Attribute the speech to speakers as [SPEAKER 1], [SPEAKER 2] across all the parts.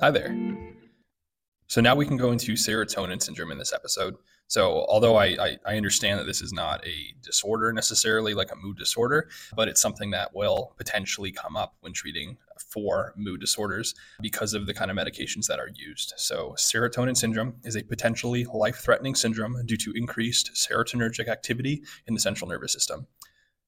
[SPEAKER 1] Hi there. So now we can go into serotonin syndrome in this episode. So although I, I, I, understand that this is not a disorder necessarily, like a mood disorder, but it's something that will potentially come up when treating for mood disorders because of the kind of medications that are used. So serotonin syndrome is a potentially life-threatening syndrome due to increased serotonergic activity in the central nervous system.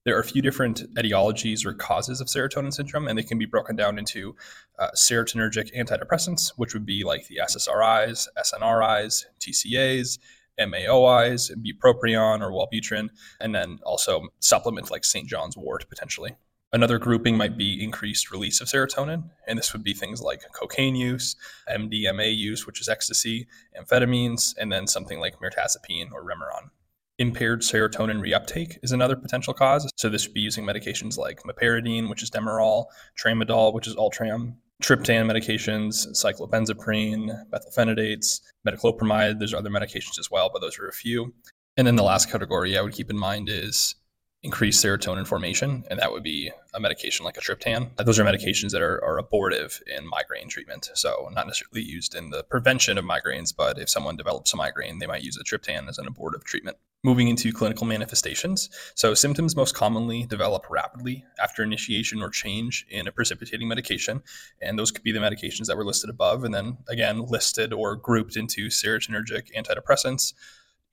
[SPEAKER 1] There are a few different etiologies or causes of serotonin syndrome, and they can be broken down into uh, serotonergic antidepressants, which would be like the SSRIs, SNRIs, TCAs, MAOIs, bupropion or Wellbutrin, and then also supplements like St. John's wort potentially. Another grouping might be increased release of serotonin, and this would be things like cocaine use, MDMA use, which is ecstasy, amphetamines, and then something like mirtazapine or Remeron. Impaired serotonin reuptake is another potential cause. So this would be using medications like meperidine, which is Demerol, tramadol, which is Ultram, triptan medications, cyclobenzaprine, methylphenidates, metoclopramide. There's other medications as well, but those are a few. And then the last category I would keep in mind is increased serotonin formation, and that would be a medication like a triptan. Those are medications that are, are, abortive in migraine treatment. So, not necessarily used in the prevention of migraines, but if someone develops a migraine, they might use a triptan as an abortive treatment. Moving into clinical manifestations. So, symptoms most commonly develop rapidly after initiation or change in a precipitating medication. And those could be the medications that were listed above, and then again, listed or grouped into serotonergic antidepressants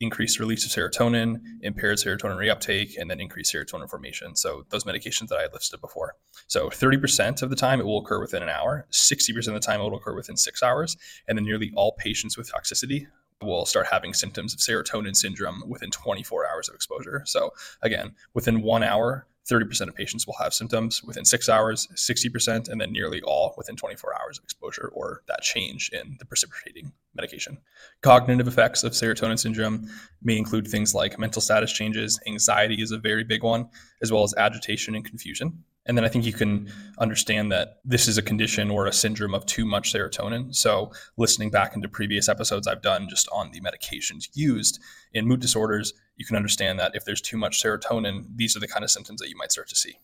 [SPEAKER 1] increased release of serotonin, impaired serotonin reuptake, and then increased serotonin formation. So those medications that I listed before. So 30% of the time it will occur within an hour, 60% of the time it will occur within six hours, and then nearly all patients with toxicity will start having symptoms of serotonin syndrome within 24 hours of exposure. So again, within one hour, 30% of patients will have symptoms within six hours, 60%, and then nearly all within 24 hours of exposure or that change in the precipitating medication. Cognitive effects of serotonin syndrome may include things like mental status changes, anxiety is a very big one, as well as agitation and confusion. And then I think you can understand that this is a condition or a syndrome of too much serotonin. So, listening back into previous episodes I've done just on the medications used in mood disorders, you can understand that if there's too much serotonin, these are the kind of symptoms that you might start to see.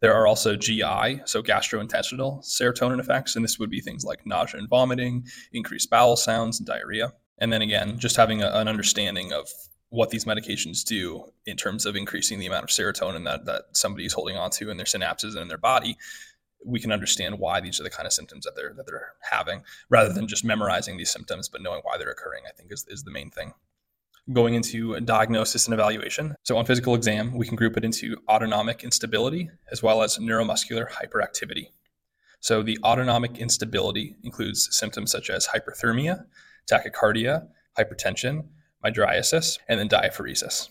[SPEAKER 1] There are also GI, so gastrointestinal serotonin effects, and this would be things like nausea and vomiting, increased bowel sounds, and diarrhea. And then again, just having a, an understanding of what these medications do in terms of increasing the amount of serotonin that, that somebody is holding onto in their synapses and in their body, we can understand why these are the kind of symptoms that they're that they're having, rather than just memorizing these symptoms, but knowing why they're occurring. I think is is the main thing. Going into diagnosis and evaluation. So on physical exam, we can group it into autonomic instability as well as neuromuscular hyperactivity. So the autonomic instability includes symptoms such as hyperthermia, tachycardia, hypertension, mydriasis, and then diaphoresis.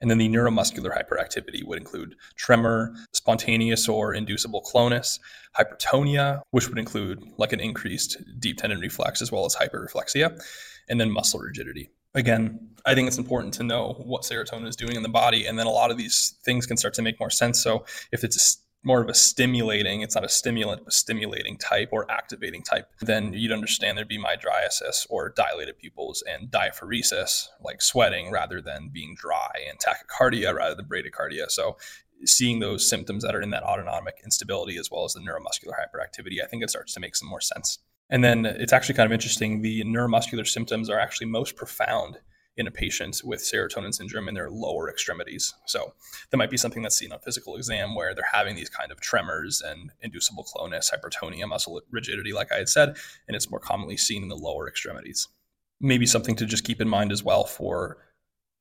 [SPEAKER 1] And then the neuromuscular hyperactivity would include tremor, spontaneous or inducible clonus, hypertonia, which would include like an increased deep tendon reflex as well as hyperreflexia, and then muscle rigidity. Again, I think it's important to know what serotonin is doing in the body, and then a lot of these things can start to make more sense. So if it's more of a stimulating, it's not a stimulant, but stimulating type or activating type, then you'd understand there'd be mydriasis or dilated pupils and diaphoresis, like sweating rather than being dry, and tachycardia rather than bradycardia. So seeing those symptoms that are in that autonomic instability as well as the neuromuscular hyperactivity, I think it starts to make some more sense. And then it's actually kind of interesting. The neuromuscular symptoms are actually most profound in a patient with serotonin syndrome in their lower extremities. So that might be something that's seen on physical exam where they're having these kind of tremors and inducible clonus, hypertonia, muscle rigidity, like I had said, and it's more commonly seen in the lower extremities. Maybe something to just keep in mind as well for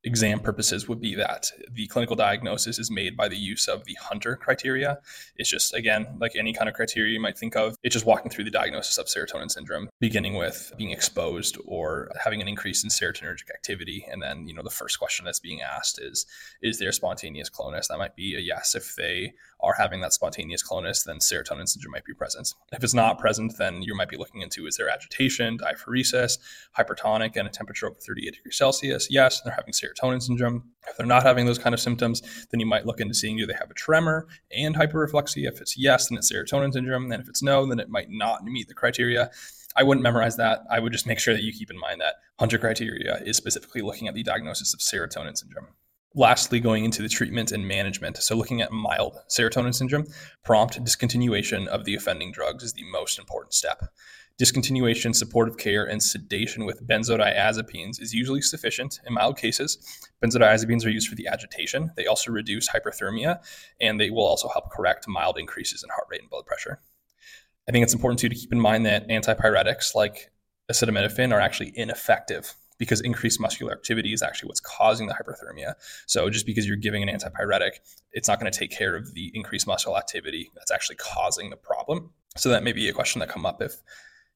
[SPEAKER 1] exam purposes would be that the clinical diagnosis is made by the use of the Hunter criteria. It's just, again, like any kind of criteria you might think of, it's just walking through the diagnosis of serotonin syndrome, beginning with being exposed or having an increase in serotonergic activity. And then, you know, the first question that's being asked is, is there spontaneous clonus? That might be a yes. If they are having that spontaneous clonus, then serotonin syndrome might be present. If it's not present, then you might be looking into is there agitation, diaphoresis, hypertonic, and a temperature over 38 degrees Celsius? Yes, they're having serotonin syndrome. If they're not having those kind of symptoms, then you might look into seeing do they have a tremor and hyperreflexia. If it's yes, then it's serotonin syndrome. And if it's no, then it might not meet the criteria. I wouldn't memorize that. I would just make sure that you keep in mind that Hunter criteria is specifically looking at the diagnosis of serotonin syndrome. lastly, going into the treatment and management. So, looking at mild serotonin syndrome, prompt discontinuation of the offending drugs is the most important step. Discontinuation, supportive care, and sedation with benzodiazepines is usually sufficient in mild cases. Benzodiazepines are used for the agitation. They also reduce hyperthermia, and they will also help correct mild increases in heart rate and blood pressure. I think it's important too to keep in mind that antipyretics like acetaminophen are actually ineffective because increased muscular activity is actually what's causing the hyperthermia. So just because you're giving an antipyretic, it's not going to take care of the increased muscle activity that's actually causing the problem. So that may be a question that come up if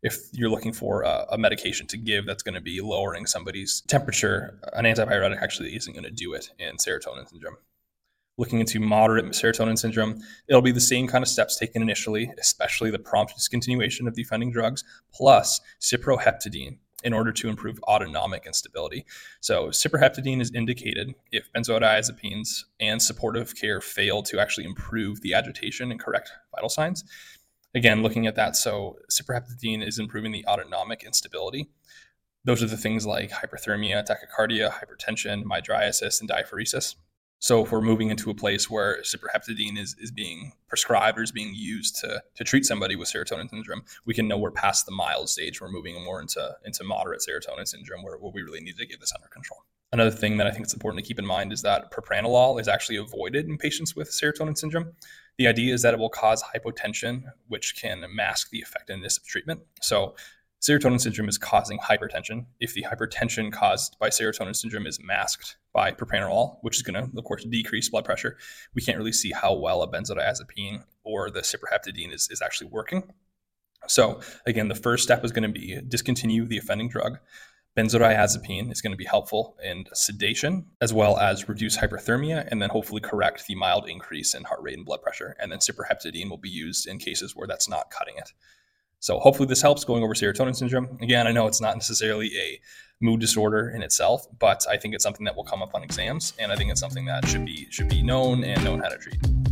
[SPEAKER 1] if you're looking for a, a medication to give that's going to be lowering somebody's temperature, an antipyretic actually isn't going to do it in serotonin syndrome. Looking into moderate serotonin syndrome, it'll be the same kind of steps taken initially, especially the prompt discontinuation of the offending drugs, plus cyproheptadine in order to improve autonomic instability. So, cyproheptadine is indicated if benzodiazepines and supportive care fail to actually improve the agitation and correct vital signs. Again, looking at that, so cyproheptadine is improving the autonomic instability. Those are the things like hyperthermia, tachycardia, hypertension, mydriasis, and diaphoresis. So if we're moving into a place where cyproheptadine is, is being prescribed or is being used to, to treat somebody with serotonin syndrome, we can know we're past the mild stage. We're moving more into, into moderate serotonin syndrome where, where we really need to get this under control. Another thing that I think it's important to keep in mind is that propranolol is actually avoided in patients with serotonin syndrome. The idea is that it will cause hypotension, which can mask the effectiveness of treatment. So serotonin syndrome is causing hypertension. If the hypertension caused by serotonin syndrome is masked by propranolol, which is going to, of course, decrease blood pressure, we can't really see how well a benzodiazepine or the cyproheptadine is, is actually working. So, again, the first step is going to be discontinue the offending drug. Benzodiazepine is going to be helpful in sedation, as well as reduce hyperthermia, and then hopefully correct the mild increase in heart rate and blood pressure. And then cyproheptadine will be used in cases where that's not cutting it. So hopefully this helps going over serotonin syndrome. Again, I know it's not necessarily a mood disorder in itself, but I think it's something that will come up on exams, and I think it's something that should be should be known and known how to treat.